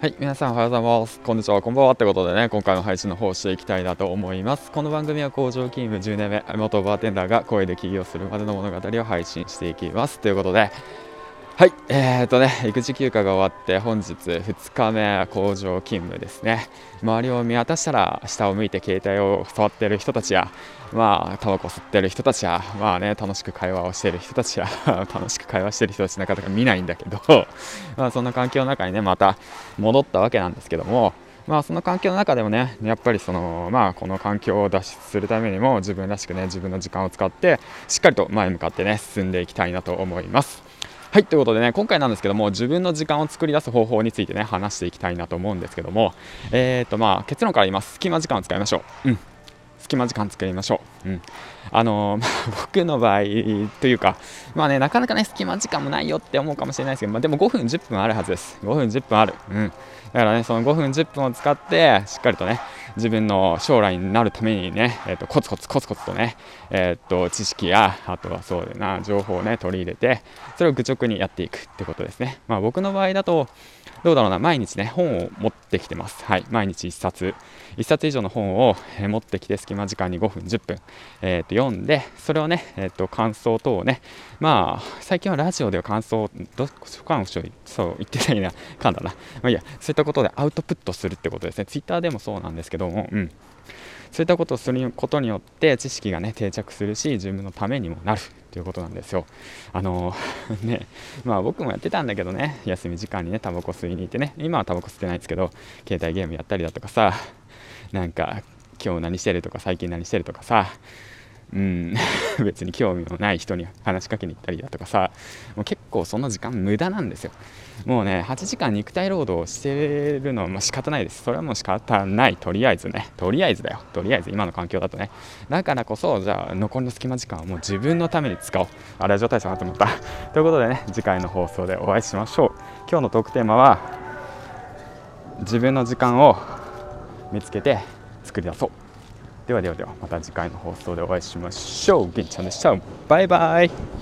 はい、皆さんおはようございます。こんにちは、こんばんはってことでね、今回の配信の方をしていきたいなと思います。この番組は工場勤務10年目、元バーテンダーが声で起業するまでの物語を配信していきます。ということで、はい、えーとね、育児休暇が終わって、本日2日目、工場勤務ですね。周りを見渡したら、下を向いて携帯を触っている人たちや、まあ、タバコ吸ってる人たちや、まあね、楽しく会話をしている人たちや、楽しく会話してる人たちなかなか見ないんだけど、まあ、そんな環境の中にね、また戻ったわけなんですけども、まあ、その環境の中でもね、やっぱりその、まあ、この環境を脱出するためにも、自分らしくね、自分の時間を使って、しっかりと前向かってね、進んでいきたいなと思います。はいということでね今回なんですけども自分の時間を作り出す方法についてね話していきたいなと思うんですけどもえーとまあ結論から言います隙間時間を使いましょううん隙間時間作りましょう。うん、あのー、僕の場合というか、まあね、なかなかね、隙間時間もないよって思うかもしれないですけど、まあ、でも5分、10分あるはずです。5分、10分ある。うん。だからね、その5分、10分を使って、しっかりとね、自分の将来になるためにね、えーと、コツコツコツコツとね、えーと、知識や、あとはそうだな、情報をね、取り入れて、それを愚直にやっていくってことですね。まあ僕の場合だと、どうだろうな、毎日ね、本を持ってきてます。はい、毎日1冊。1冊以上の本を、え持ってきて、隙間時間に5分、10分、えー、と読んで、それをね、えー、と感想等をね、まあ、最近はラジオでは感想、どこかのそう言ってたいな、かんだな。まあいいや、そういったことでアウトプットするってことですね。ツイッターでもそうなんですけども、うん。そういったことをすることによって知識がね定着するし自分のためにもなるということなんですよ。あの、ねまあ僕もやってたんだけどね休み時間にねタバコ吸いに行ってね今はタバコ吸ってないですけど携帯ゲームやったりだとかさなんか今日何してるとか最近何してるとかさうん、別に興味のない人に話しかけに行ったりだとかさもう結構その時間無駄なんですよ。もうね8時間肉体労働をしてるのはまあ仕方ないです。それはもう仕方ない。とりあえずね。とりあえずだよ。とりあえず今の環境だとね。だからこそじゃあ残りの隙間時間はもう自分のために使おう。あれは状態差なと思った。ということでね次回の放送でお会いしましょう。今日のトークテーマは自分の時間を見つけて作り出そう。ではではではまた次回の放送でお会いしましょう。げんちゃんでした。バイバイ。